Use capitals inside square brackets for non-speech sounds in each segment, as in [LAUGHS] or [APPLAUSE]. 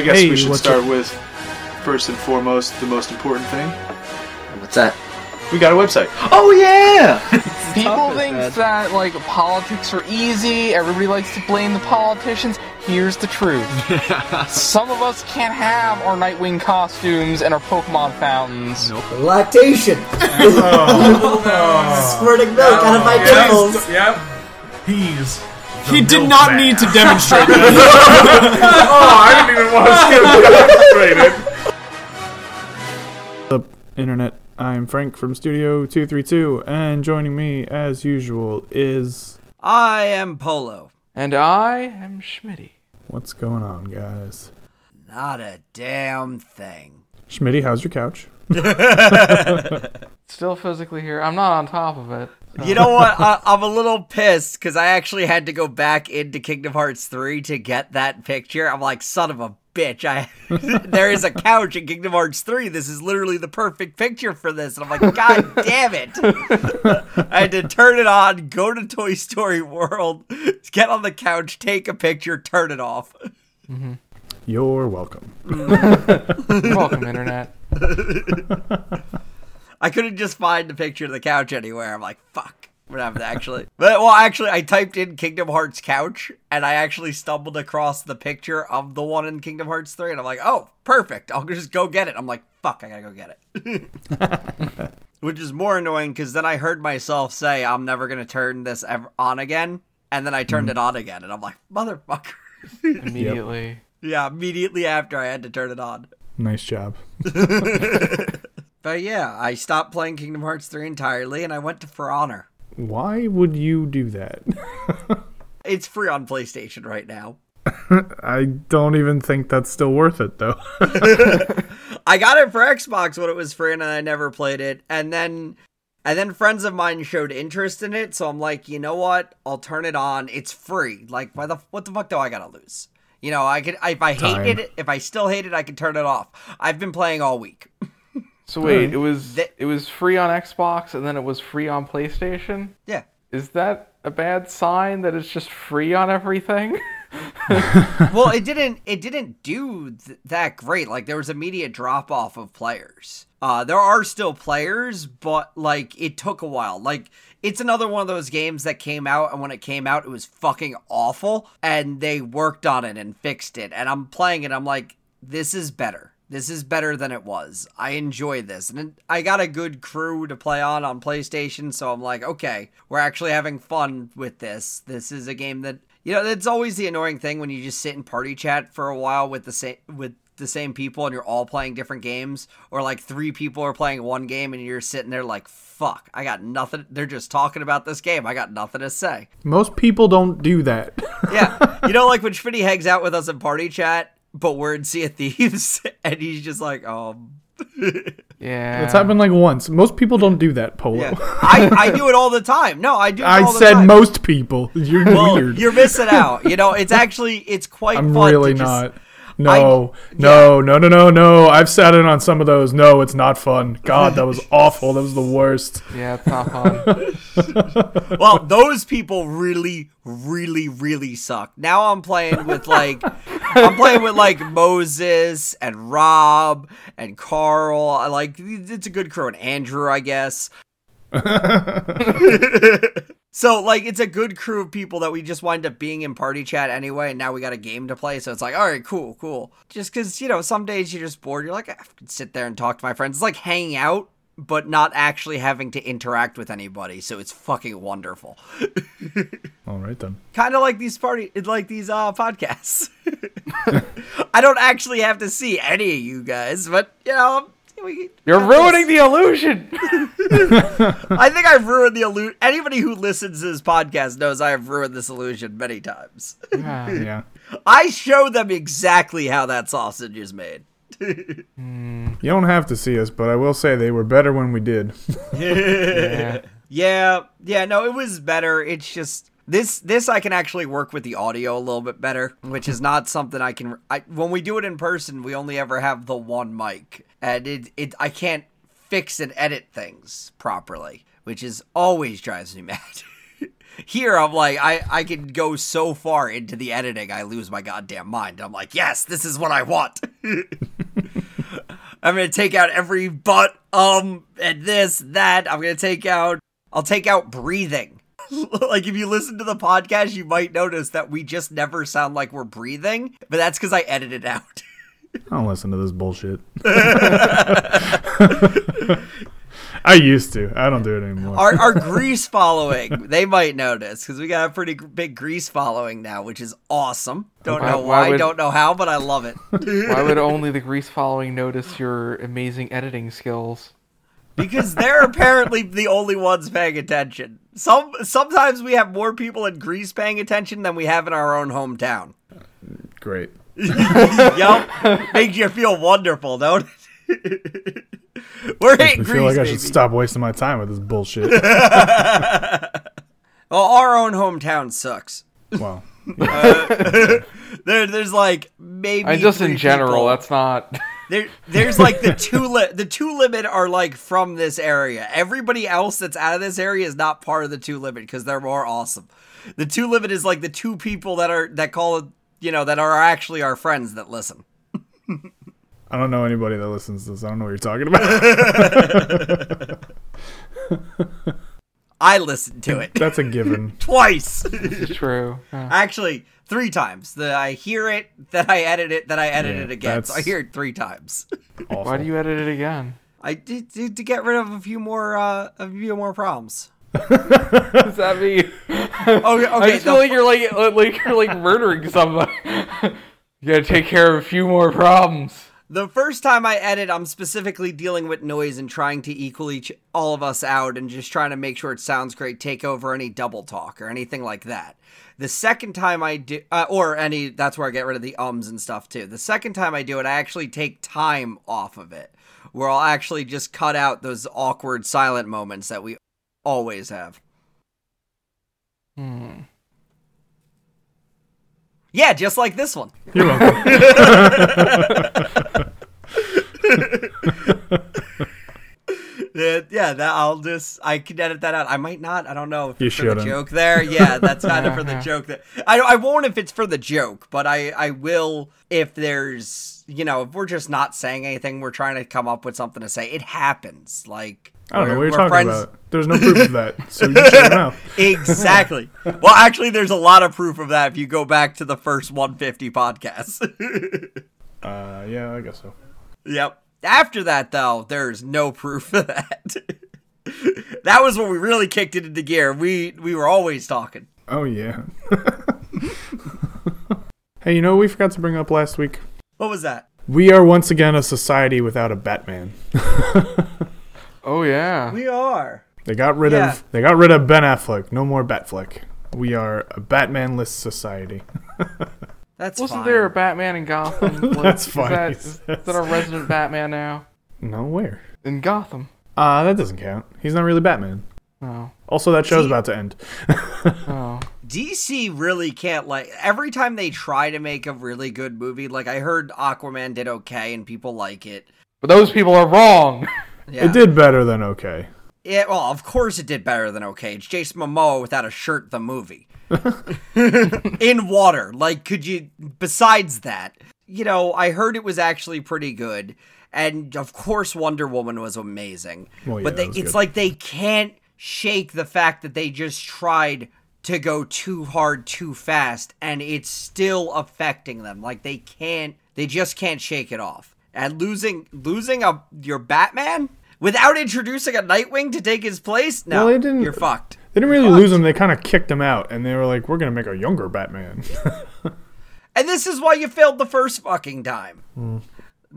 I guess Hey, we should start up? with first and foremost the most important thing. What's that? We got a website. Oh yeah! [LAUGHS] People think that like politics are easy. Everybody likes to blame the politicians. Here's the truth. [LAUGHS] Some of us can't have our Nightwing costumes and our Pokemon fountains. Lactation. [LAUGHS] Squirting milk out of my nipples. Yep. He's. He did not need to demonstrate that. [LAUGHS] [LAUGHS] Oh, I didn't even want to skip it. the internet. I'm Frank from Studio 232, and joining me, as usual, is. I am Polo. And I am Schmitty. What's going on, guys? Not a damn thing. Schmitty, how's your couch? [LAUGHS] Still physically here. I'm not on top of it. You know what? I, I'm a little pissed because I actually had to go back into Kingdom Hearts 3 to get that picture. I'm like, son of a bitch. I [LAUGHS] there is a couch in Kingdom Hearts 3. This is literally the perfect picture for this. And I'm like, God [LAUGHS] damn it. I had to turn it on, go to Toy Story World, get on the couch, take a picture, turn it off. Mm-hmm. You're welcome. [LAUGHS] You're welcome, internet. I couldn't just find the picture of the couch anywhere. I'm like, fuck. What happened actually? [LAUGHS] But well, actually, I typed in Kingdom Hearts couch, and I actually stumbled across the picture of the one in Kingdom Hearts three, and I'm like, oh, perfect. I'll just go get it. I'm like, fuck, I gotta go get it. [LAUGHS] Which is more annoying because then I heard myself say, I'm never gonna turn this ever on again, and then I turned mm. it on again, and I'm like, motherfucker. [LAUGHS] Immediately. yeah, immediately after I had to turn it on. Nice job. But yeah, I stopped playing Kingdom Hearts 3 entirely, and I went to For Honor. Why would you do that? [LAUGHS] It's free on PlayStation right now. [LAUGHS] I don't even think that's still worth it, though. [LAUGHS] I got it for Xbox when it was free and I never played it. And then and then friends of mine showed interest in it, so I'm like, you know what? I'll turn it on. It's free. Like why the what the fuck do I gotta lose? You know, I could if I Time. hated it, if I still hate it, I could turn it off. I've been playing all week. So wait, it was Th- it was free on Xbox and then it was free on PlayStation? Yeah. Is that a bad sign that it's just free on everything? [LAUGHS] well, it didn't it didn't do th- that great. Like there was immediate drop off of players. Uh there are still players, but like it took a while. Like it's another one of those games that came out and when it came out it was fucking awful and they worked on it and fixed it. And I'm playing it I'm like this is better. This is better than it was. I enjoy this. And I got a good crew to play on on PlayStation, so I'm like, okay, we're actually having fun with this. This is a game that you know, it's always the annoying thing when you just sit in party chat for a while with the same with the same people and you're all playing different games or like three people are playing one game and you're sitting there like fuck i got nothing they're just talking about this game i got nothing to say Most people don't do that. yeah [LAUGHS] you know like when Schmitty hangs out with us in party chat but we're in sea of thieves [LAUGHS] and he's just like um yeah. It's happened like once. Most people don't do that, Polo. yeah [LAUGHS] i i do it all the time no i do it I all the said time. most people. You're well, weird. you're missing out you know it's [LAUGHS] actually it's quite I'm fun really to just, not. No, no, no, no, no, no. I've sat in on some of those. No, it's not fun. God, that was awful. That was the worst. Yeah, it's not fun. well, those people really, really, really suck. Now I'm playing with like, I'm playing with like Moses and Rob and Carl. I like it's a good crew. And Andrew, I guess. [LAUGHS] so like it's a good crew of people that we just wind up being in party chat anyway and now we got a game to play. So it's like all right cool cool. Just because you know some days you're just bored. You're like i can sit there and talk to my friends. It's like hanging out but not actually having to interact with anybody so it's fucking wonderful [LAUGHS] All right then. kind of like these party like these uh podcasts [LAUGHS] i don't actually have to see any of you guys but you know we, You're ruining the illusion. [LAUGHS] I think I've ruined the illusion. Anybody who listens to this podcast knows I have ruined this illusion many times. Yeah. Yeah. I show them exactly how that sausage is made. [LAUGHS] You don't have to see us, but I will say they were better when we did. [LAUGHS] yeah. Yeah, yeah, no, it was better. It's just this this I can actually work with the audio a little bit better, which is not something I can. I, when we do it in person, we only ever have the one mic, and it it I can't fix and edit things properly, which is always drives me [LAUGHS] mad. Here, I'm like, I, I can go so far into the editing, I lose my goddamn mind. I'm like, yes, this is what I want. I'm gonna take out every but, um, and this, that. I'm gonna take out, I'll take out breathing. [LAUGHS] like, if you listen to the podcast, you might notice that we just never sound like we're breathing, but that's because I edited it out. I don't listen to this bullshit. [LAUGHS] I used to. I don't do it anymore. our, our [LAUGHS] Greece following they might notice because we got a pretty big Greece following now which is awesome don't Why- know why why, would- don't know how but i love it [LAUGHS] Why would only the Greece following notice your amazing editing skills? because they're apparently the only ones paying attention some sometimes we have more people in greece paying attention than we have in our own hometown Great. [LAUGHS] yup makes you feel wonderful don't it we're hitting I greece feel like I baby. should stop wasting my time with this bullshit. [LAUGHS] well our own hometown sucks well, uh, there, there's like maybe I just three in general, people. that's not. There, there's like the [LAUGHS] two li- the two limit are like from this area. Everybody else that's out of this area is not part of the two limit because they're more awesome. The two limit is like the two people that are that call it, you know, that are actually our friends that listen. [LAUGHS] I don't know anybody that listens to this. I don't know what you're talking about. I listened to it That's a given. [LAUGHS] twice, true. Yeah. actually three times. That I hear it, then I edit it, then I edit Yeah, it again. So I hear it three times. Awful. Why do you edit it again? I did, did to get rid of a few more uh, a few more problems. [LAUGHS] Does that mean? Okay, I okay. just the feel like you're like like you're like murdering somebody. [LAUGHS] you gotta take care of a few more problems. The first time I edit, I'm specifically dealing with noise and trying to equal each all of us out and just trying to make sure it sounds great, take over any double talk or anything like that. The second time I do, uh, or any, that's where I get rid of the ums and stuff too. The second time I do it, I actually take time off of it, where I'll actually just cut out those awkward silent moments that we always have. Yeah, just like this one. You're welcome. Yeah, [LAUGHS] uh, yeah, that I'll just I can edit that out. I might not. I don't know if You it's for the shouldn't. joke there. Yeah, that's kind of for the [LAUGHS] joke. That I I won't if it's for the joke, but I I will if there's you know if we're just not saying anything, we're trying to come up with something to say. It happens. Like I don't know what we're- you're we're talking friends- about. There's no proof of that, so you shut your mouth. Exactly. well, actually, there's a lot of proof of that if you go back to the first 150 podcasts. [LAUGHS] Uh, yeah, I guess so. Yep. After that, though, there's no proof of that. [LAUGHS] that was when we really kicked it into gear. We we were always talking. Oh yeah. [LAUGHS] hey, you know what we forgot to bring up last week? What was that? We are once again a society without a Batman. Oh yeah. We are. They got rid Yeah. of they got rid of Ben Affleck. No more Batfleck. We are a Batmanless society. [LAUGHS] That's Wasn't fine. there a Batman in Gotham? [LAUGHS] That's Is fine. that, is [LAUGHS] that a resident Batman now No where? in Gotham? Uh, that doesn't count. He's not really Batman. Oh, Also, that show's See- about to end. oh. DC really can't like every time they try to make a really good movie. Like I heard Aquaman did okay and people like it. But those people are wrong. Yeah. It did better than okay. Yeah, well, of course it did better than okay. It's Jason Momoa without a shirt, the movie. [LAUGHS] In water. Like, could you, besides that, you know, I heard it was actually pretty good. And of course, Wonder Woman was amazing. Well, yeah, but they, it's good. like they can't shake the fact that they just tried to go too hard too fast and it's still affecting them. Like, they can't, they just can't shake it off. And losing, losing a, your Batman? Without introducing a Nightwing to take his place? No, Well, they didn't- you're fucked. They didn't really lose him. They kind of kicked him out, and they were like, "We're gonna make a younger Batman." [LAUGHS] And this is why you failed the first fucking time.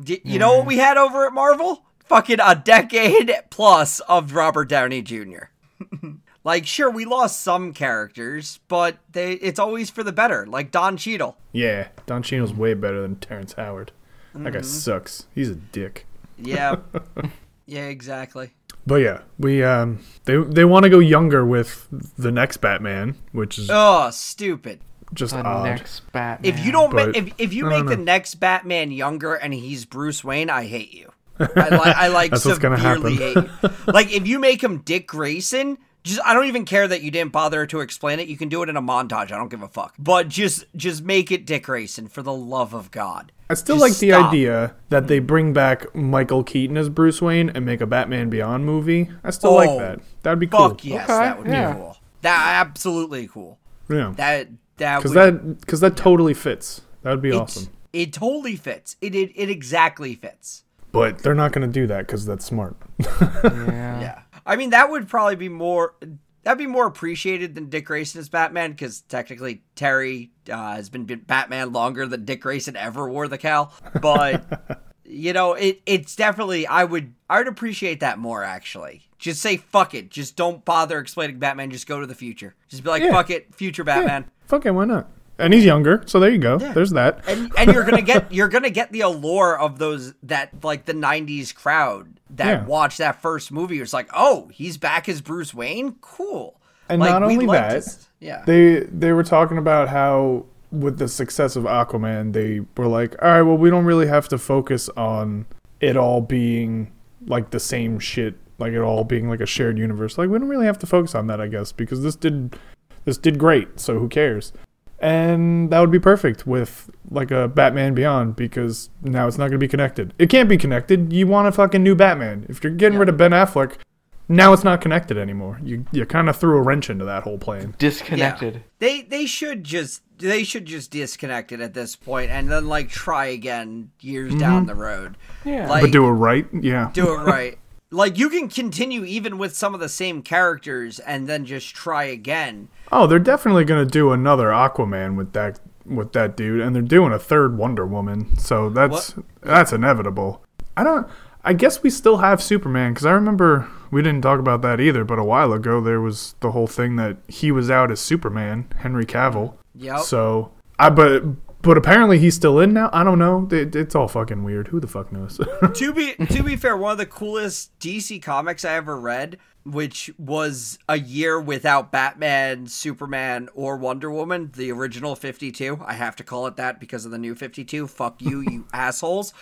D- you know what we had over at Marvel? Fucking a decade plus of Robert Downey Jr. [LAUGHS] like, sure, we lost some characters, but they it's always for the better. Like Don Cheadle. yeah, Don Cheadle's way better than Terrence Howard. That Mm-hmm. guy sucks. He's a dick. Yeah. [LAUGHS] yeah, exactly. But yeah, we um they they want to go younger with the next Batman, which is Oh, stupid. just The odd. next Batman. If you don't, ma- if if you make don't the next Batman younger and he's Bruce Wayne, I hate you. [LAUGHS] I like I like That's what's gonna severely hate happen. you. Like if you make him Dick Grayson, just I don't even care that you didn't bother to explain it. You can do it in a montage. I don't give a fuck. But just just make it Dick Grayson for the love of God. I still Just like the stop. idea that they bring back Michael Keaton as Bruce Wayne and make a Batman Beyond movie. I still like Oh, that. That'd be cool. Fuck yes, Okay, that would yeah. be cool. That absolutely cool. Yeah. That that Because would that because that totally fits. That would be it, awesome. It totally fits. It it, it exactly fits. But they're not going to do that because that's smart. [LAUGHS] Yeah. I mean, that would probably be more. That'd be more appreciated than Dick Grayson as Batman because technically Terry uh, has been Batman longer than Dick Grayson ever wore the cowl. But [LAUGHS] you know, it it's definitely I would I would appreciate that more actually. Just say fuck it. Just don't bother explaining Batman. Just go to the future. Just be like Yeah. fuck it, future Batman. Fuck it, why not? And he's younger, so there you go. There's that. and and you're gonna get [LAUGHS] you're gonna get the allure of those that like the '90s crowd that Yeah. watched that first movie. It's like, oh, he's back as Bruce Wayne. Cool. And Like, not only that, yeah. they they were talking about how with the success of Aquaman, they were like, all right, well, we don't really have to focus on it all being like the same shit, like it all being like a shared universe. Like we don't really have to focus on that, I guess, because this did this did great. So who cares? And that would be perfect with like a Batman Beyond because now it's not going to be connected. It can't be connected. You want a fucking new Batman. If you're getting rid of Ben Affleck, now it's not connected anymore. You you kind of threw a wrench into that whole plan. Disconnected. They they should just they should just disconnect it at this point and then like try again years down mm-hmm. the road. Yeah. Like But do it right, yeah. do it right. [LAUGHS] Like you can continue even with some of the same characters and then just try again. Oh, they're definitely gonna do another Aquaman with that with that dude, and they're doing a third Wonder Woman. So that's that's inevitable. I don't. I guess we still have Superman because I remember we didn't talk about that either. But a while ago, there was the whole thing that he was out as Superman, Henry Cavill. Yeah. So I but but apparently he's still in now. I don't know. It, it's all fucking weird. Who the fuck knows? [LAUGHS] to be to be fair, one of the coolest DC comics I ever read, which was a year without Batman, Superman, or Wonder Woman, the original 52. I have to call it that because of the new 52. Fuck you, you [LAUGHS] assholes.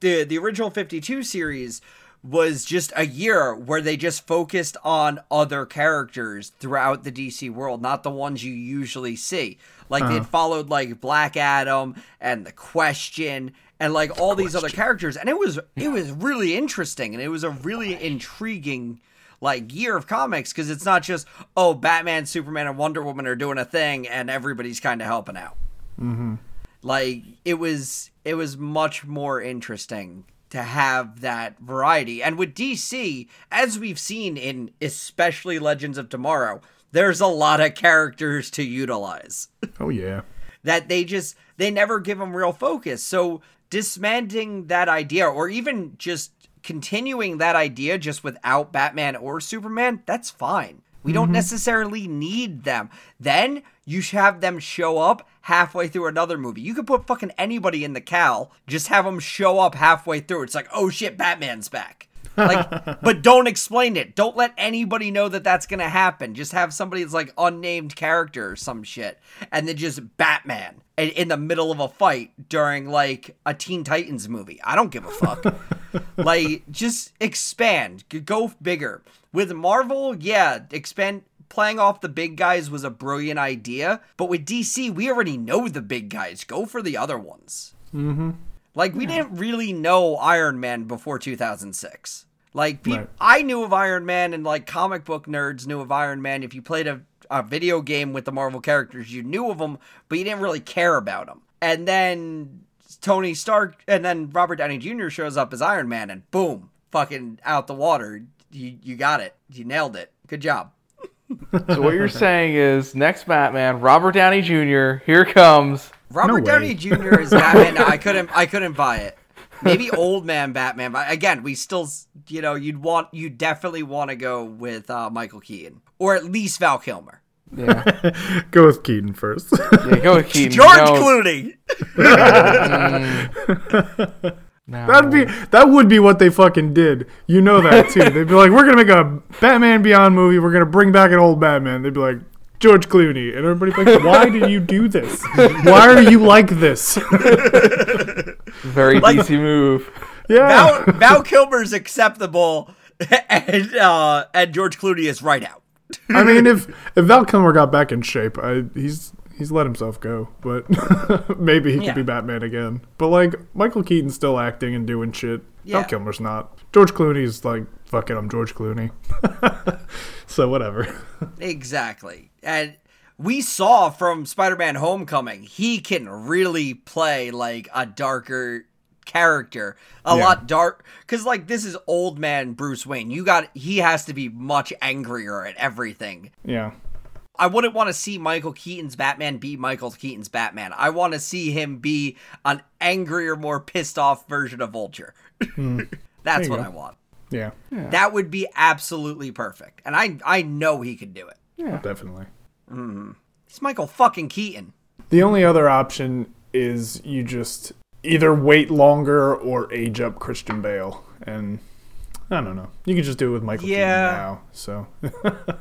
The the original 52 series was just a year where they just focused on other characters throughout the DC world, not the ones you usually see. Like it uh-huh. followed like Black Adam and the Question and like all these other characters. And it was it was really interesting and it was a really intriguing like year of comics because it's not just oh Batman, Superman, and Wonder Woman are doing a thing and everybody's kind of helping out. Mm-hmm. Like it was it was much more interesting to have that variety. And with dc as we've seen in especially legends of tomorrow there's a lot of characters to utilize. Oh yeah. that they just they never give them real focus. So dismantling that idea or even just continuing that idea just without batman or superman that's fine we don't mm-hmm. necessarily need them. Then you should have them show up halfway through another movie. You could put fucking anybody in the cowl just have them show up halfway through. It's like oh shit batman's back like [LAUGHS] but don't explain it. Don't let anybody know that that's gonna happen. Just have somebody that's like unnamed character or some shit and then just batman in, in the middle of a fight during like a teen titans movie. I don't give a fuck. [LAUGHS] Like just expand. Go bigger. With marvel yeah expand. Playing off the big guys was a brilliant idea but with dc we already know the big guys. Go for the other ones. Mm-hmm. Like we didn't really know Iron Man before 2006. Like peop Right. I knew of Iron Man and like comic book nerds knew of Iron Man. If you played a, a video game with the Marvel characters, you knew of them, but you didn't really care about them. And then Tony Stark and then Robert Downey Jr. shows up as Iron Man and boom, fucking out the water. You you got it. You nailed it. Good job. [LAUGHS] So what you're saying is next Batman, Robert Downey Jr. Here comes. Robert No Downey. Jr. is Batman. [LAUGHS] I couldn't. I couldn't buy it. Maybe old man Batman, but again, we still, you know, you'd want, you definitely want to go with uh, Michael Keaton or at least Val Kilmer. Yeah, [LAUGHS] Go with Keaton first. yeah go with Keaton. George no, Clooney. no. [LAUGHS] [LAUGHS] That'd be that would be what they fucking did. You know that too. They'd be like, "We're gonna make a Batman Beyond movie. We're gonna bring back an old Batman." They'd be like, "George Clooney," and everybody'd like, "Why did you do this? Why are you like this?" [LAUGHS] very DC move. yeah, Val, Val Kilmer's acceptable [LAUGHS] and uh, and George Clooney is right out. I mean, [LAUGHS] if if Val Kilmer got back in shape, I, he's he's let himself go, but maybe he could Yeah. be Batman again. But like Michael Keaton's still acting and doing shit. Yeah. Val Kilmer's not. George Clooney's like, fuck it, I'm George Clooney. so whatever. Exactly. And we saw from Spider-Man Homecoming, he can really play like a darker character. A Yeah. lot dark cuz like this is old man Bruce Wayne. You got he has to be much angrier at everything. Yeah. I wouldn't want to see Michael Keaton's Batman be Michael Keaton's Batman. I want to see him be an angrier, more pissed off version of Vulture. Hmm. [LAUGHS] That's. There you what go. I want. Yeah. That would be absolutely perfect. And I I know he could do it. Yeah, definitely. It's Michael fucking Keaton. The only other option is you just either wait longer or age up Christian Bale. And I don't know. You can just do it with Michael Yeah. Keaton now. So [LAUGHS]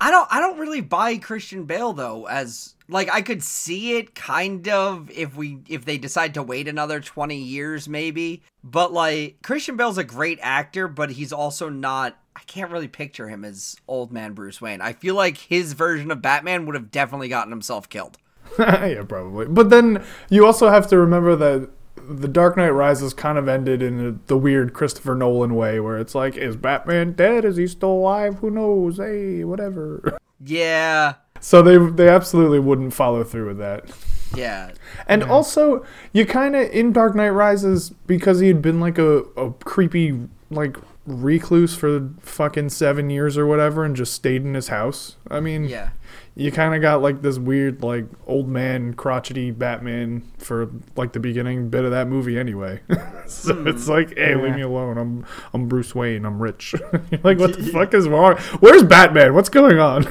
I don't I don't really buy Christian Bale though as like I could see it kind of if we if they decide to wait another 20 years maybe. But like Christian Bale's a great actor, but he's also not I can't really picture him as old man Bruce Wayne. I feel like his version of Batman would have definitely gotten himself killed. [LAUGHS] yeah, probably. But then you also have to remember that the Dark Knight Rises kind of ended in the, the weird Christopher Nolan way, where it's like, is Batman dead? Is he still alive? Who knows? Hey, whatever. [LAUGHS] Yeah. So they they absolutely wouldn't follow through with that. Yeah. And also, you kind of in Dark Knight Rises because he had been like a, a creepy like recluse for fucking seven years or whatever, and just stayed in his house. I mean, Yeah. you kind of got like this weird like old man crotchety batman for like the beginning bit of that movie anyway [LAUGHS] so Hmm. it's like hey leave me alone i'm i'm bruce wayne i'm rich [LAUGHS] You're like what the [LAUGHS] fuck is wrong where's batman what's going on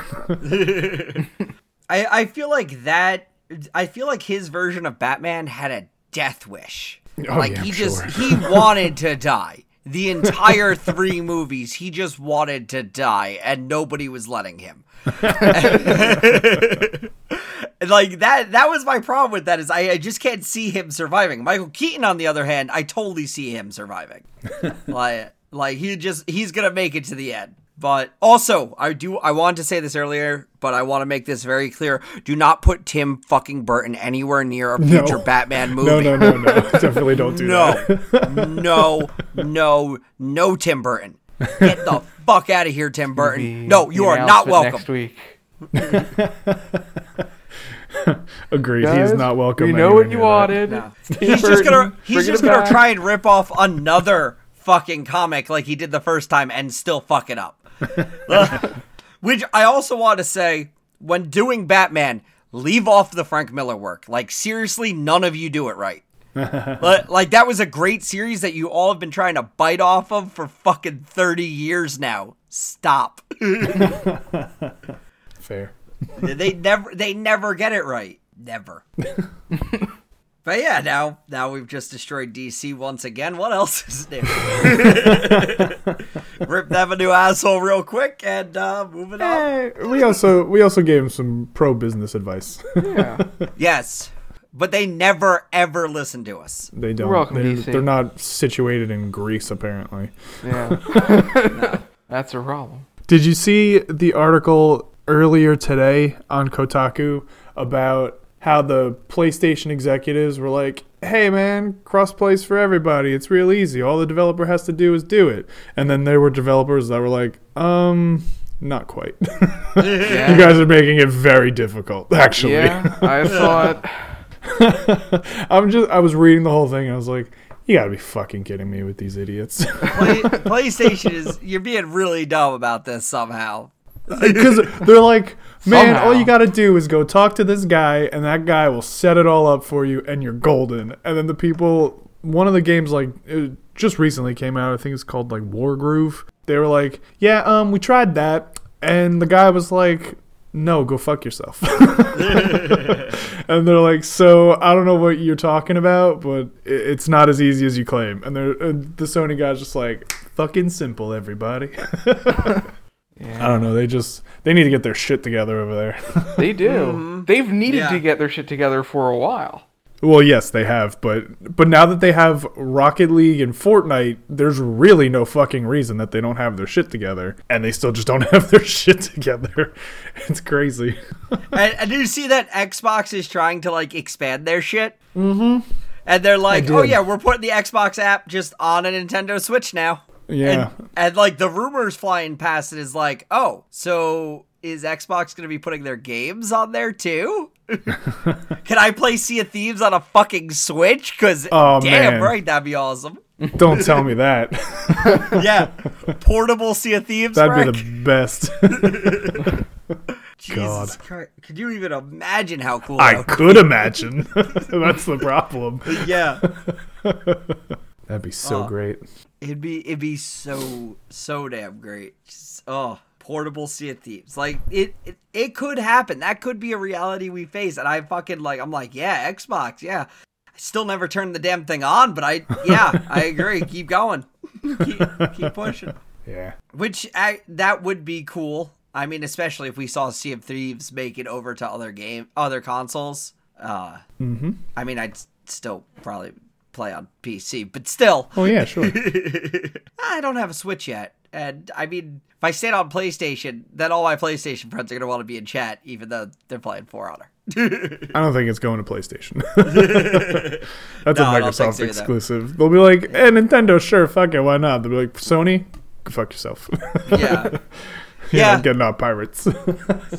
I I feel like that I feel like his version of Batman had a death wish. Oh, like yeah, he I'm just sure. he wanted to die. The entire three movies, he just wanted to die, and nobody was letting him. [LAUGHS] Like that that was my problem with that is I, I just can't see him surviving. Michael Keaton, on the other hand, I totally see him surviving. [LAUGHS] like like he just he's gonna make it to the end. But also, I do I wanted to say this earlier, but I want to make this very clear. Do not put Tim fucking Burton anywhere near a future Batman movie. no no no no [LAUGHS] definitely don't do that No, [LAUGHS] no, no, no, Tim Burton. Get the [LAUGHS] fuck out of here, Tim Burton. No, you are not welcome. Next week. agreed he's Guys, not welcome We know what you wanted. No. Tim He's just gonna he's just gonna back. try and rip off another fucking comic like he did the first time and still fuck it up. [LAUGHS] Uh, which I also want to say, when doing Batman, leave off the Frank Miller work. Like seriously, none of you do it right. [LAUGHS] like, like that was a great series that you all have been trying to bite off of for fucking 30 years now. Stop. [LAUGHS] fair they never they never get it right. Never. But yeah, now now we've just destroyed DC once again. What else is new? [LAUGHS] [LAUGHS] Rip them a new asshole real quick and uh moving on. Eh, we also we also gave him some pro business advice Yeah. [LAUGHS] Yes. But they never ever listen to us. they don't welcome, they're, DC. they're not situated in greece apparently Yeah. That's a problem. Did you see the article earlier today on Kotaku about how the PlayStation executives were like, "Hey man, crossplays for everybody. It's real easy. All the developer has to do is do it." And then there were developers that were like, "Um, not quite. [LAUGHS] Yeah. you guys are making it very difficult, actually." Yeah, I [LAUGHS] saw it. [LAUGHS] I'm just I was reading the whole thing and I was like, "You got to be fucking kidding me with these idiots." Play, PlayStation is you're being really dumb about this somehow. Because they're like, man, all you got to do is go talk to this guy, and that guy will set it all up for you, and you're golden. And then the people, one of the games like it just recently came out. I think it's called like Wargroove. They were like, yeah, um, we tried that, and the guy was like. No, go fuck yourself. [LAUGHS] and they're like, so I don't know what you're talking about, but it's not as easy as you claim. And they're and the Sony guy's just like, fucking simple, everybody. [LAUGHS] I don't know. They just they need to get their shit together over there. [LAUGHS] They do. They've needed Yeah. to get their shit together for a while. Well, yes, they have, but but now that they have Rocket League and Fortnite, there's really no fucking reason that they don't have their shit together, and they still just don't [LAUGHS] have their shit together. [LAUGHS] It's crazy. and, and do you see that Xbox is trying to like expand their shit? Mm-hmm. And they're like, oh yeah, we're putting the Xbox app just on a Nintendo Switch now. Yeah. And, and like the rumors flying past it is like, oh, so is Xbox going to be putting their games on there too? [LAUGHS] Can I play Sea of Thieves on a fucking Switch? Because Oh, damn man. right, that'd be awesome. don't tell me that. [LAUGHS] Yeah, portable Sea of Thieves. That'd Rick? be the best. [LAUGHS] Jesus God. Christ. Could you even imagine how cool I could imagine. That's the problem. Yeah. That'd be so Oh. great. It'd be it'd be so so damn great. Just, oh, portable Sea of Thieves. Like it, it it could happen. That could be a reality we face. And I fucking like I'm like, yeah, Xbox, yeah. I still never turned the damn thing on, but I yeah, I agree. [LAUGHS] Keep going. keep, keep pushing. Yeah. Which I, that would be cool. I mean, especially if we saw Sea of Thieves make it over to other game other consoles. Uh Mm-hmm. I mean, I'd still probably play on PC, but still. Oh yeah, sure. [LAUGHS] I don't have a Switch yet. And I mean, if I stayed on PlayStation, then all my PlayStation friends are going to want to be in chat, even though they're playing For Honor. [LAUGHS] I don't think it's going to PlayStation. [LAUGHS] That's No, a Microsoft so exclusive. They'll be like, "Eh, Nintendo, sure, fuck it, why not?" They'll be like, "Sony, fuck yourself." Yeah. yeah, Yeah. I'm getting out pirates.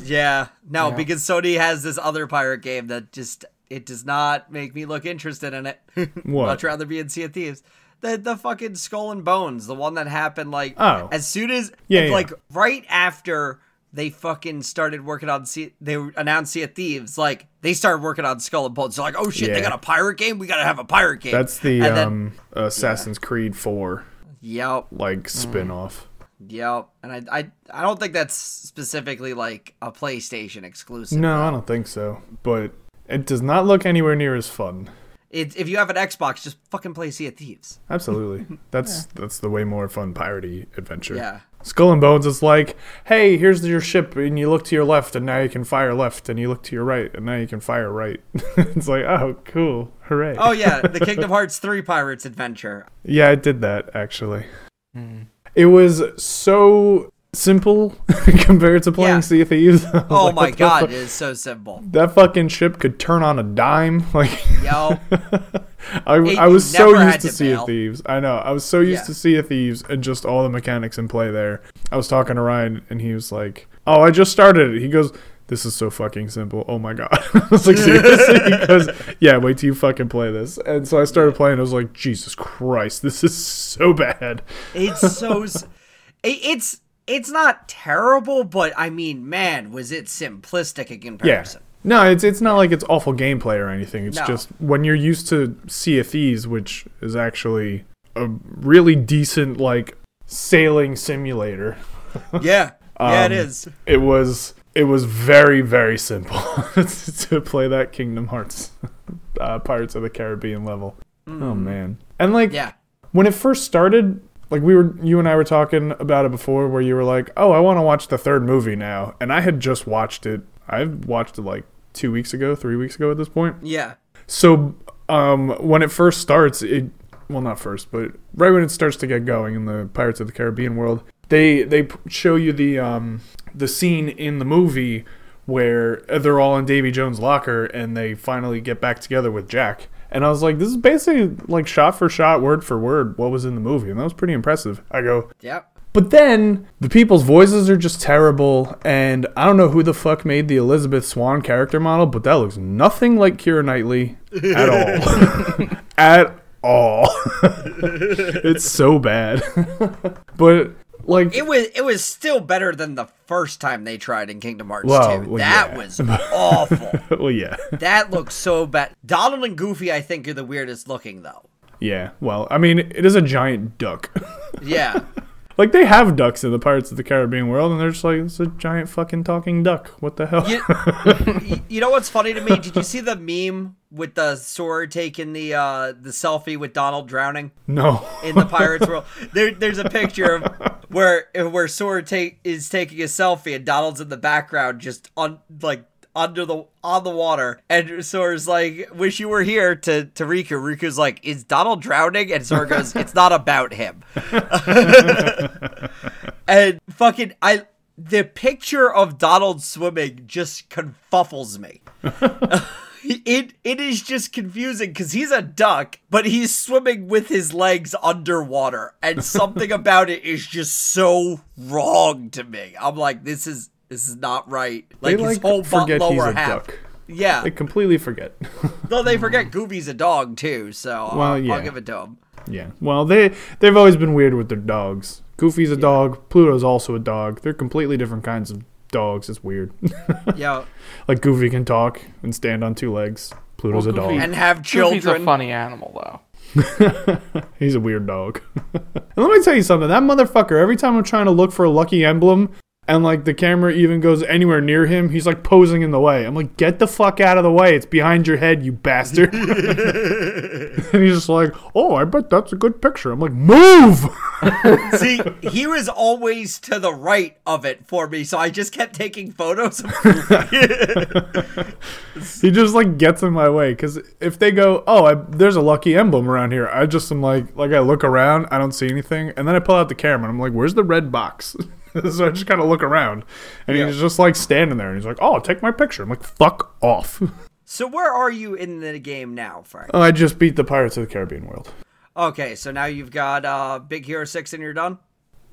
yeah. No, because Sony has this other pirate game that just, it does not make me look interested in it. [LAUGHS] What? Much rather be in Sea of Thieves. The, the fucking Skull and Bones, the one that happened like Oh. as soon as Yeah, yeah. like right after they fucking started working on sea, they announced Sea of Thieves, like they started working on Skull and Bones. They're like, oh shit, they got a pirate game. We gotta have a pirate game. That's the And then- um, Assassin's Creed 4 Yep, like spin-off. yep. And I, I, I don't think that's specifically like a PlayStation exclusive. No, I don't think so. But it does not look anywhere near as fun. It, if you have an Xbox, just fucking play Sea of Thieves. Absolutely. [LAUGHS] That's that's the way more fun piratey adventure. Yeah. Skull and Bones is like, hey, here's your ship, and you look to your left, and now you can fire left, and you look to your right, and now you can fire right. [LAUGHS] it's like, oh, cool, hooray! Oh yeah, the [LAUGHS] Kingdom Hearts 3 Pirates Adventure. yeah, I did that actually. Hmm. It was so simple [LAUGHS] compared to playing Yeah. Sea of Thieves. [LAUGHS] Oh like, my god, fuck? it is so simple. That fucking ship could turn on a dime. [LAUGHS] Like, Yo, I, It I was so used to to Sea of Thieves. I know. I was so used Yeah. to Sea of Thieves and just all the mechanics in play there. I was talking to Ryan and he was like, "Oh, I just started it." He goes, "This is so fucking simple." Oh my god. I was like, "Seriously?" He goes, "Yeah, wait till you fucking play this." And so I started playing. I was like, "Jesus Christ, this is so bad." it's so it's it's not terrible, but I mean, man, was it simplistic in comparison. Yeah. No, it's it's not like it's awful gameplay or anything. It's No. just when you're used to Sea of Thieves, which is actually a really decent like sailing simulator. Yeah. [LAUGHS] Yeah, it Um, it was it was very very simple [LAUGHS] to play that Kingdom Hearts uh, Pirates of the Caribbean level. Oh man, and like Mm. Yeah. when it first started, like we were you and I were talking about it before, where you were like, "Oh, I want to watch the third movie now," and I had just watched it. I've watched it like two weeks ago, three weeks ago at this point. Yeah. So um, when it first starts, it well not first, but right when it starts to get going in the Pirates of the Caribbean world, they they show you the um, the scene in the movie where they're all in Davy Jones' locker and they finally get back together with Jack. And I was like, this is basically like shot for shot, word for word, what was in the movie, and that was pretty impressive. I go, Yep. but then the people's voices are just terrible, and I don't know who the fuck made the Elizabeth Swann character model, but that looks nothing like Keira Knightley at all. [LAUGHS] [LAUGHS] at all. [LAUGHS] it's so bad. but like It was it was still better than the first time they tried in Kingdom Hearts Well, 2. well, that yeah. was [LAUGHS] awful. [LAUGHS] well yeah. that looks so bad. Donald and Goofy I think are the weirdest looking though. Yeah. Well, I mean, it is a giant duck. [LAUGHS] Yeah. like they have ducks in the Pirates of the Caribbean world and they're just like it's a giant fucking talking duck. What the hell? You, you know what's funny to me? Did you see the meme with the Sora taking the uh, the selfie with Donald drowning no. in the pirates [LAUGHS] world? There, there's a picture of where where Sora take is taking a selfie and Donald's in the background, just on like under the on the water, and Sora's like, "Wish you were here." To to Riku, Riku's like, "Is Donald drowning?" And Sora goes, "It's not about him." [LAUGHS] and fucking I, the picture of Donald swimming just confuffles me. [LAUGHS] it it is just confusing because he's a duck, but he's swimming with his legs underwater, and [LAUGHS] something about it is just so wrong to me. I'm like, this is this is not right. Like they his like whole butt forget he's lower a half. duck. Yeah, They completely forget. [LAUGHS] though they forget Goofy's a dog too, so Well, I'll, yeah. I'll give it to him. yeah. Well, they they've always been weird with their dogs. Goofy's a dog. Pluto's also a dog. They're completely different kinds of dogs. It's weird. [LAUGHS] Yeah, like Goofy can talk and stand on two legs. Pluto's Well, a dog. And have Goofy's children. a funny animal, though. [LAUGHS] He's a weird dog. [LAUGHS] and let me tell you something. That motherfucker, every time I'm trying to look for a lucky emblem and like the camera even goes anywhere near him, he's like posing in the way. I'm like, get the fuck out of the way. It's behind your head, you bastard. [LAUGHS] [LAUGHS] and he's just like, oh, I bet that's a good picture. I'm like, move! [LAUGHS] See, he was always to the right of it for me, so I just kept taking photos of he just like gets in my way. Because if they go, oh, I, there's a lucky emblem around here, I just am like, like I look around, I don't see anything. And then I pull out the camera and I'm like, where's the red box? [LAUGHS] so I just kind of look around. And he's just like standing there and he's like, oh, take my picture. I'm like, fuck off. [LAUGHS] so where are you in the game now, Frank? Oh, I just beat the Pirates of the Caribbean world. Okay, so now you've got uh, Big Hero 6 and you're done?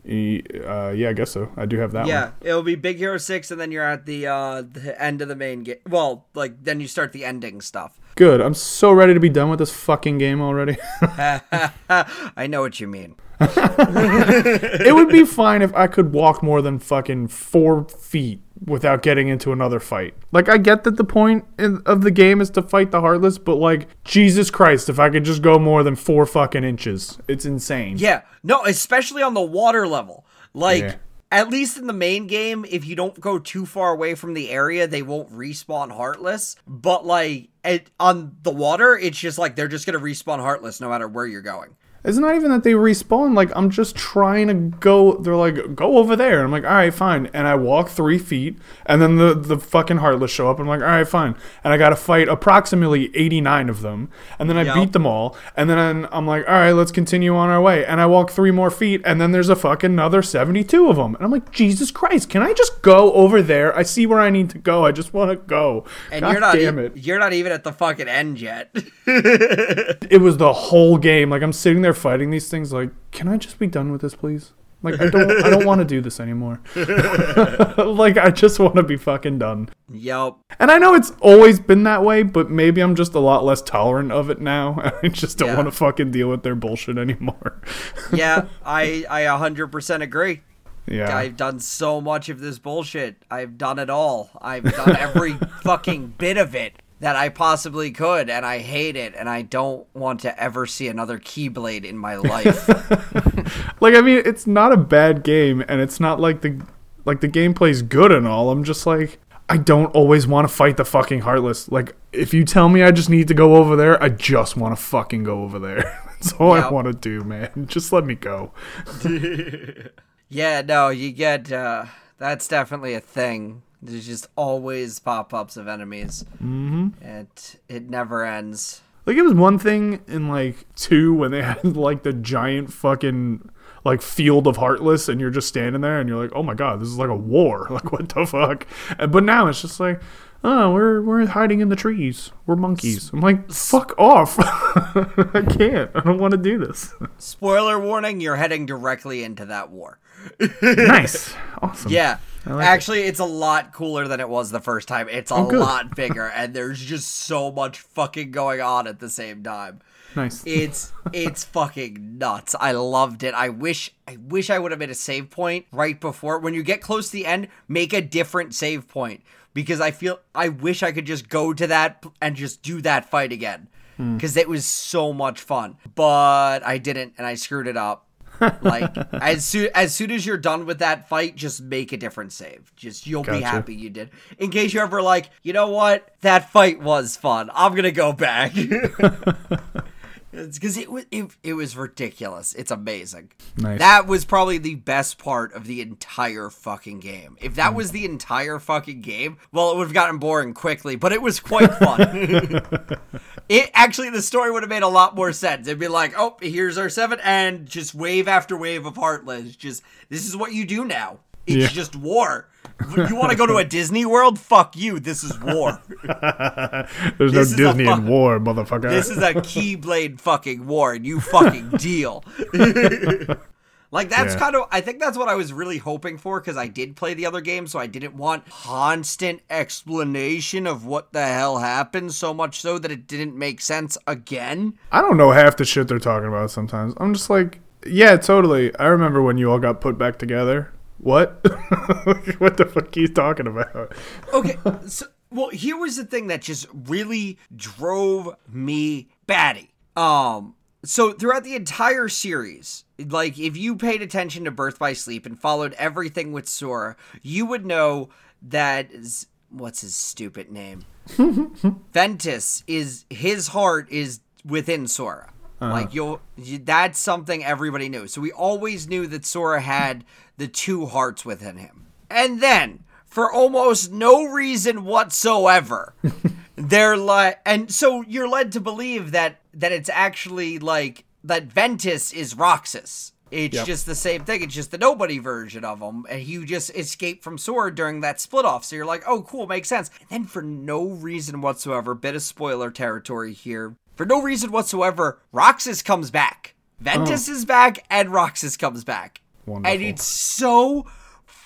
E- uh, yeah, I guess so. I do have that Yeah, one. it'll be Big Hero 6 and then you're at the uh, the end of the main game. Well, like, then you start the ending stuff. Good. I'm so ready to be done with this fucking game already. [LAUGHS] I know what you mean. [LAUGHS] it would be fine if I could walk more than fucking four feet without getting into another fight. Like, I get that the point in, of the game is to fight the Heartless, but like, Jesus Christ, if I could just go more than four fucking inches, it's insane. Yeah, no, especially on the water level. Like, Yeah. at least in the main game, if you don't go too far away from the area, they won't respawn Heartless. But, like, it, on the water, it's just like they're just going to respawn Heartless no matter where you're going. It's not even that they respawn. Like I'm just trying to go. They're like, go over there. And I'm like, all right, fine. And I walk three feet, and then the the fucking heartless show up. I'm like, all right, fine. And I got to fight approximately 89 of them, and then I Yep. beat them all. And then I'm like, all right, let's continue on our way. And I walk three more feet, and then there's a fucking another 72 of them. And I'm like, Jesus Christ, can I just go over there? I see where I need to go. I just want to go. And God you're not damn it. you're not even at the fucking end yet. [LAUGHS] it was the whole game. Like I'm sitting there fighting these things. Like, can I just be done with this, please? Like I don't, I don't want to do this anymore. [LAUGHS] like I just want to be fucking done. Yep. And I know it's always been that way, but maybe I'm just a lot less tolerant of it now. [LAUGHS] I just don't Yeah. want to fucking deal with their bullshit anymore. [LAUGHS] Yeah, I I 100% agree. yeah. I've done so much of this bullshit. I've done it all. I've done every fucking bit of it that I possibly could, and I hate it, and I don't want to ever see another Keyblade in my life. [LAUGHS] like I mean, it's not a bad game, and it's not like the like the gameplay's good and all. I'm just like. I don't always want to fight the fucking heartless. Like, if you tell me I just need to go over there, I just want to fucking go over there. [LAUGHS] That's all Yep. I want to do, man. [LAUGHS] Just let me go. yeah, no, you get uh, that's definitely a thing. There's just always pop-ups of enemies. Mm-hmm. It it never ends. Like, it was one thing in like two when they [LAUGHS] had like the giant fucking like field of heartless, and you're just standing there, and you're like, oh my god, this is like a war. [LAUGHS] Like, what the fuck? And, but now it's just like. Oh, we're we're hiding in the trees. We're monkeys. I'm like, fuck off. [LAUGHS] I can't. I don't want to do this. Spoiler warning: You're heading directly into that war. [LAUGHS] nice. Awesome. Yeah. like Actually, it's a lot cooler than it was the first time. It's a Oh, lot bigger, and there's just so much fucking going on at the same time. Nice. It's it's fucking nuts. I loved it. I wish I wish I would have made a save point right before. When you get close to the end, make a different save point because I feel I wish I could just go to that and just do that fight again hmm. because it was so much fun. But I didn't, and I screwed it up. [LAUGHS] like as soon as soon as you're done with that fight, just make a different save. Just you'll be happy you did. In case you're ever like, you know what, that fight was fun. I'm gonna go back. [LAUGHS] It's because it was it, it was ridiculous. It's amazing. Nice. That was probably the best part of the entire fucking game. If that mm. was the entire fucking game, well, it would have gotten boring quickly, but it was quite fun. [LAUGHS] it actually, the story would have made a lot more sense. It'd be like, oh, here's our seven, and just wave after wave of Heartless. Just this is what you do now. It's Yeah. just war. You want to go to a Disney World? Fuck you. This is war. [LAUGHS] There's no This is a Disney fuck- in war, motherfucker. This is a Keyblade fucking war, and you fucking [LAUGHS] deal. [LAUGHS] like that's Yeah. kind of. I think that's what I was really hoping for because I did play the other game, so I didn't want constant explanation of what the hell happened. So much so that it didn't make sense again. I don't know half the shit they're talking about sometimes. I'm just like, yeah, totally. I remember when you all got put back together. What? [LAUGHS] what the fuck are you talking about? Okay, so well, here was the thing that just really drove me batty. Um, so throughout the entire series, like if you paid attention to Birth by Sleep and followed everything with Sora, you would know that Z- what's his stupid name? [LAUGHS] Ventus is his heart is within Sora. Uh-huh. Like you'll you, that's something everybody knew. So we always knew that Sora had the two hearts within him. And then for almost no reason whatsoever, [LAUGHS] they're like and so you're led to believe that that it's actually like that Ventus is Roxas. It's Yep. just the same thing. It's just the nobody version of him, and he just escaped from Sora during that split off. So you're like, oh, cool, makes sense. And then for no reason whatsoever, bit of spoiler territory here. For no reason whatsoever, Roxas comes back. Ventus oh. is back, and Roxas comes back. Wonderful. And it's so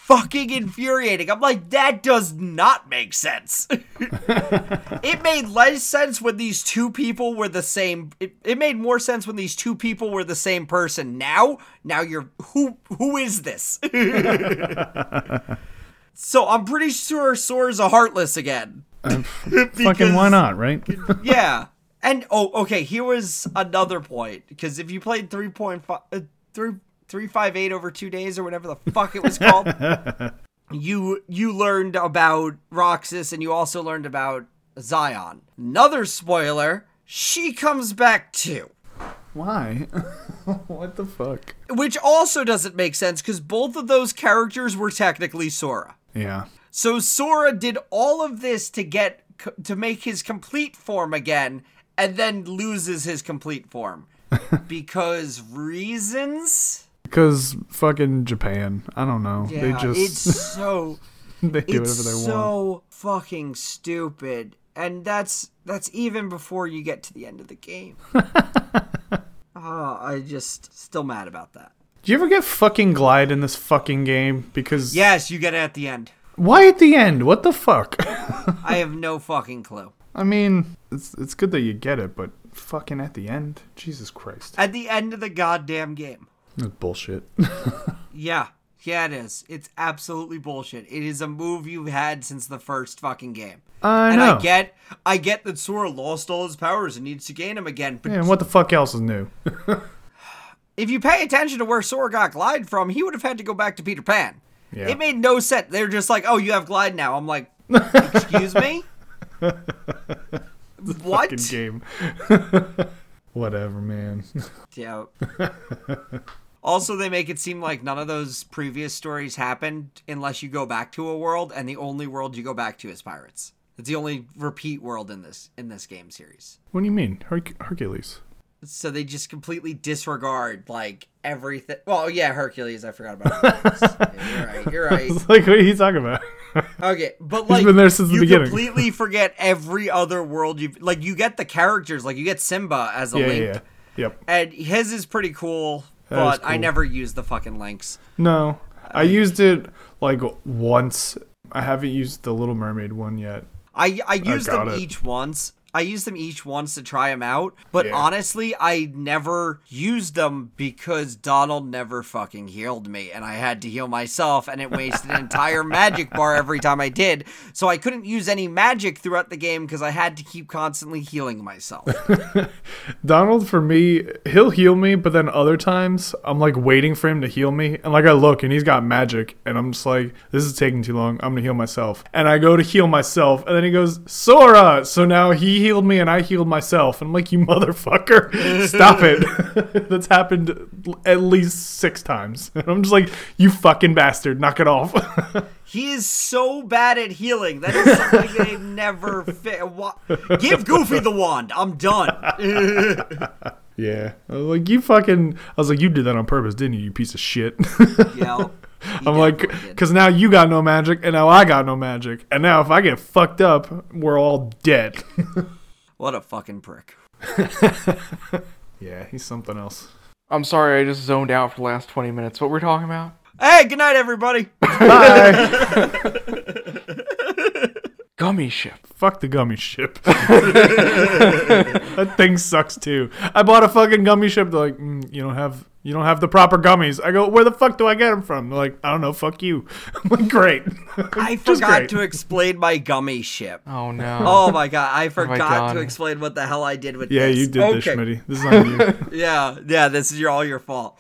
fucking infuriating. I'm like, that does not make sense. [LAUGHS] it made less sense when these two people were the same. It, it made more sense when these two people were the same person. Now, now you're who? Who is this? [LAUGHS] so I'm pretty sure Sora's a heartless again. Um, [LAUGHS] fucking why not, right? yeah. And oh, okay. Here was another point because if you played three point five, uh, three three five eight over two days or whatever the fuck it was called, [LAUGHS] you you learned about Roxas and you also learned about Xion. Another spoiler: she comes back too. Why? [LAUGHS] what the fuck? Which also doesn't make sense because both of those characters were technically Sora. Yeah. So Sora did all of this to get to make his complete form again and then loses his complete form [LAUGHS] because reasons Because fucking Japan. I don't know. yeah they just it's [LAUGHS] so they do it's whatever they want. so fucking stupid and that's that's even before you get to the end of the game oh [LAUGHS] i just still mad about that Do you ever get fucking glide in this fucking game? Because yes you get it at the end why at the end? What the fuck? i have no fucking clue I mean, it's it's good that you get it, but fucking at the end, Jesus Christ, at the end of the goddamn game that's bullshit. [LAUGHS] Yeah, yeah, it is. It's absolutely bullshit. It is a move you've had since the first fucking game. I and know. I get, I get that Sora lost all his powers and needs to gain them again. But Yeah, and what the fuck else is new? [SIGHS] if you pay attention to where Sora got Glide from, he would have had to go back to Peter Pan. Yeah. It made no sense. They're just like, "Oh, you have Glide now." I'm like, [LAUGHS] "Excuse me." What? fucking game. [LAUGHS] Whatever, man. Yeah. [LAUGHS] also, they make it seem like none of those previous stories happened unless you go back to a world, and the only world you go back to is pirates. It's the only repeat world in this in this game series. what do you mean, Herc- Hercules? So they just completely disregard like everything. Well, yeah, Hercules. I forgot about. Hercules. [LAUGHS] Yeah, you're right. You're right. Like, what are you talking about? Okay, but like been there since the you beginning. completely [LAUGHS] forget every other world you like. You get the characters, like you get Simba as a yeah, link, yeah, yeah. Yep. and his is pretty cool. That But is I never use the fucking links. No, I used it like once. I haven't used the Little Mermaid one yet. I I use them it. each once. I use them each once to try them out, but Yeah. honestly, I never used them because Donald never fucking healed me, and I had to heal myself, and it wasted an entire [LAUGHS] magic bar every time I did. So I couldn't use any magic throughout the game because I had to keep constantly healing myself. [LAUGHS] Donald, for me, he'll heal me, but then other times I'm like waiting for him to heal me, and like I look and he's got magic, and I'm just like, this is taking too long. I'm gonna heal myself, and I go to heal myself, and then he goes Sora. So now he healed me and I healed myself. And I'm like, you motherfucker, [LAUGHS] stop it. [LAUGHS] That's happened at least six times. And [LAUGHS] I'm just like, you fucking bastard, knock it off. He is so bad at healing. That is something they've never fit. Wa- Give Goofy the wand. I'm done. yeah. I was like, you fucking. I was like, you did that on purpose, didn't you, you piece of shit? yeah. I'm like, because now you got no magic, and now I got no magic. And now if I get fucked up, we're all dead. What a fucking prick. [LAUGHS] yeah, he's something else. I'm sorry, I just zoned out for the last 20 minutes. What we're talking about? Hey, good night, everybody. [LAUGHS] [LAUGHS] Gummy ship. Fuck the gummy ship. [LAUGHS] that thing sucks too. I bought a fucking gummy ship. They're like, mm, you don't have, you don't have the proper gummies. I go, where the fuck do I get them from? They're like, I don't know. Fuck you. [LAUGHS] I'm like, great. I [LAUGHS] forgot great. to explain my gummy ship. Oh no. Oh my god, I have I forgot to explain what the hell I did with this. Yeah, this. you did this, Okay. Schmitty. This is on you. Yeah, yeah, this is your, all your fault.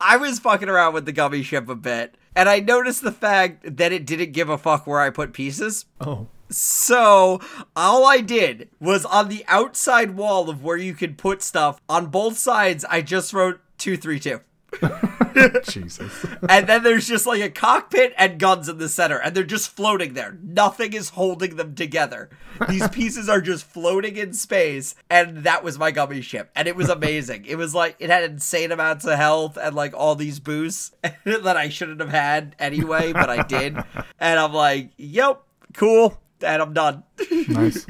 I was fucking around with the gummy ship a bit, and I noticed the fact that it didn't give a fuck where I put pieces. oh, So, all I did was on the outside wall of where you could put stuff, on both sides, I just wrote 232. [LAUGHS] [LAUGHS] Jesus. [LAUGHS] and then there's just like a cockpit and guns in the center, and they're just floating there. Nothing is holding them together. These [LAUGHS] pieces are just floating in space, and that was my gummy ship, and it was amazing. it was like it had insane amounts of health and like all these boosts that I shouldn't have had anyway, but I did, and I'm like, yep, cool, and I'm done. Nice.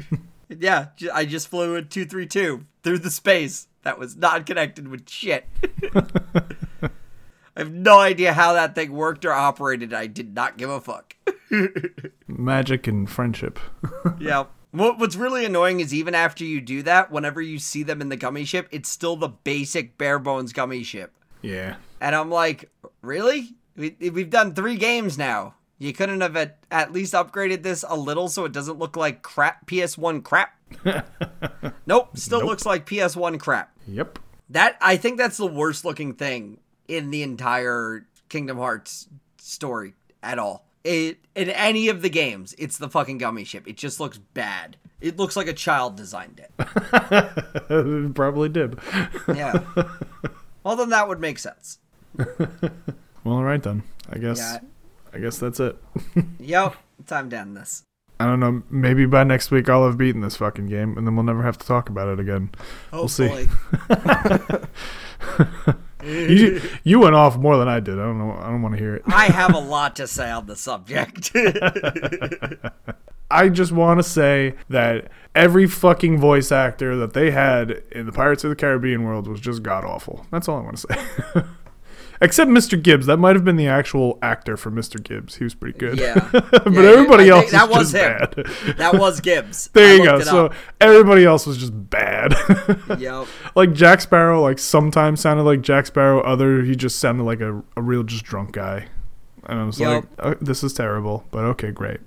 yeah, I just flew three two through the space that was not connected with shit. I have no idea how that thing worked or operated. I did not give a fuck. [LAUGHS] Magic and friendship. [LAUGHS] yeah. What, what's really annoying is even after you do that, whenever you see them in the gummy ship, it's still the basic bare bones gummy ship. Yeah. And I'm like, really? We, we've done three games now. You couldn't have at, at least upgraded this a little so it doesn't look like crap PS1 crap? [LAUGHS] nope, still looks like PS1 crap. Yep. That I think that's the worst looking thing in the entire Kingdom Hearts story at all. It in any of the games, it's the fucking gummy ship. It just looks bad. It looks like a child designed it. [LAUGHS] Probably did. Yeah. well, then that would make sense. [LAUGHS] Well, all right then. I guess. Yeah. I guess that's it. [LAUGHS] Yep. Time to end this. I don't know. Maybe by next week I'll have beaten this fucking game, and then we'll never have to talk about it again. Oh, we'll see. You, you went off more than I did. I don't know. I don't want to hear it. I have a [LAUGHS] lot to say on the subject. [LAUGHS] I just want to say that every fucking voice actor that they had in the Pirates of the Caribbean world was just god awful. That's all I want to say. [LAUGHS] Except Mr. Gibbs. That might have been the actual actor for Mr. Gibbs. He was pretty good. Yeah. [LAUGHS] but Yeah, everybody I else that was was just him. bad. that was Gibbs. [LAUGHS] there I you go. So up. everybody else was just bad. [LAUGHS] Yep. like Jack Sparrow, like sometimes sounded like Jack Sparrow. Other he just sounded like a, a real just drunk guy. And I was Yep. like, oh, this is terrible, but okay, great.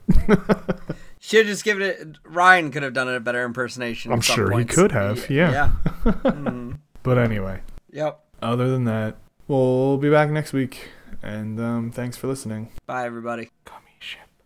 Should have just given it. Ryan could have done a better impersonation. I'm sure he could have, yeah. Yeah. Mm. But anyway, Yep. other than that, we'll be back next week. And um, thanks for listening. Bye, everybody.